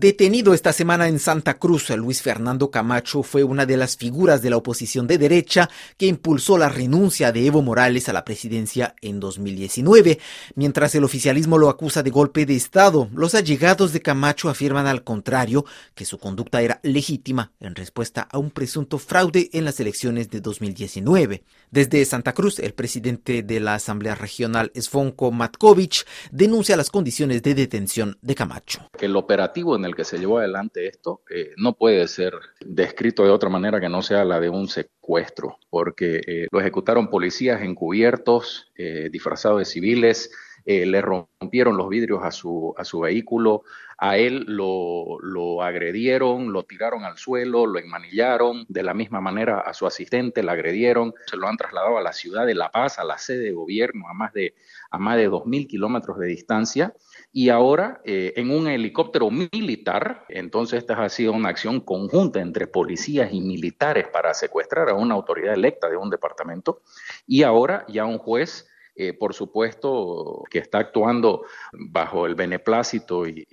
Detenido esta semana en Santa Cruz, Luis Fernando Camacho fue una de las figuras de la oposición de derecha que impulsó la renuncia de Evo Morales a la presidencia en 2019. Mientras el oficialismo lo acusa de golpe de Estado, los allegados de Camacho afirman al contrario que su conducta era legítima en respuesta a un presunto fraude en las elecciones de 2019. Desde Santa Cruz, el presidente de la Asamblea Regional, Svonko Matkovich, denuncia las condiciones de detención de Camacho. El operativo en el que se llevó adelante esto eh, no puede ser descrito de otra manera que no sea la de un secuestro, porque eh, lo ejecutaron policías encubiertos, eh, disfrazados de civiles, le rompieron los vidrios a su, a su vehículo, a él lo, lo, agredieron, lo tiraron al suelo, lo enmanillaron, de la misma manera a su asistente la agredieron, se lo han trasladado a la ciudad de La Paz, a la sede de gobierno, a más de, a más de 2.000 kilómetros de distancia, y ahora eh, en un helicóptero militar, entonces esta ha sido una acción conjunta entre policías y militares para secuestrar a una autoridad electa de un departamento, y ahora ya un juez eh, por supuesto, que está actuando bajo el beneplácito y,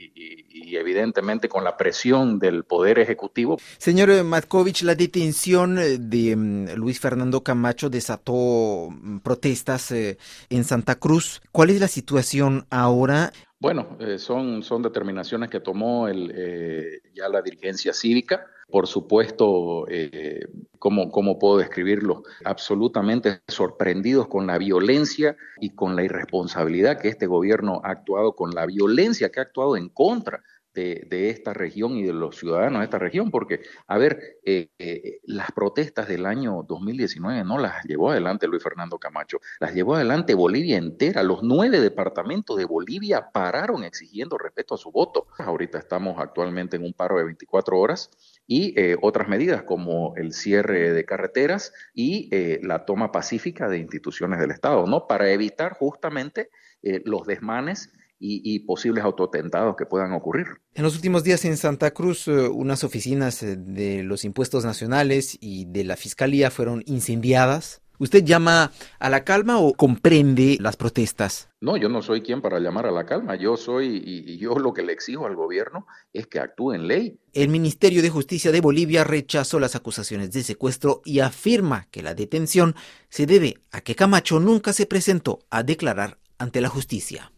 evidentemente con la presión del Poder Ejecutivo. Señor Matkovich, la detención de mm, Luis Fernando Camacho desató mm, protestas eh, en Santa Cruz. ¿Cuál es la situación ahora? Bueno, eh, son, son determinaciones que tomó el, eh, ya la dirigencia cívica. Por supuesto, eh, ¿cómo, ¿cómo, puedo describirlo? Absolutamente sorprendidos con la violencia y con la irresponsabilidad que este gobierno ha actuado, con la violencia que ha actuado en contra de, esta región y de los ciudadanos de esta región, porque, a ver, eh, eh, las protestas del año 2019 no las llevó adelante Luis Fernando Camacho, las llevó adelante Bolivia entera. Los nueve departamentos de Bolivia pararon exigiendo respeto a su voto. Ahorita estamos actualmente en un paro de 24 horas y eh, otras medidas como el cierre de carreteras y la toma pacífica de instituciones del Estado, ¿no? Para evitar justamente los desmanes y, posibles autotentados que puedan ocurrir. En los últimos días en Santa Cruz, eh, unas oficinas eh, de los impuestos nacionales y de la Fiscalía fueron incendiadas. ¿Usted llama a la calma o comprende las protestas? No, yo no soy quien para llamar a la calma. Yo soy y, yo lo que le exijo al gobierno es que actúe en ley. El Ministerio de Justicia de Bolivia rechazó las acusaciones de secuestro y afirma que la detención se debe a que Camacho nunca se presentó a declarar ante la justicia.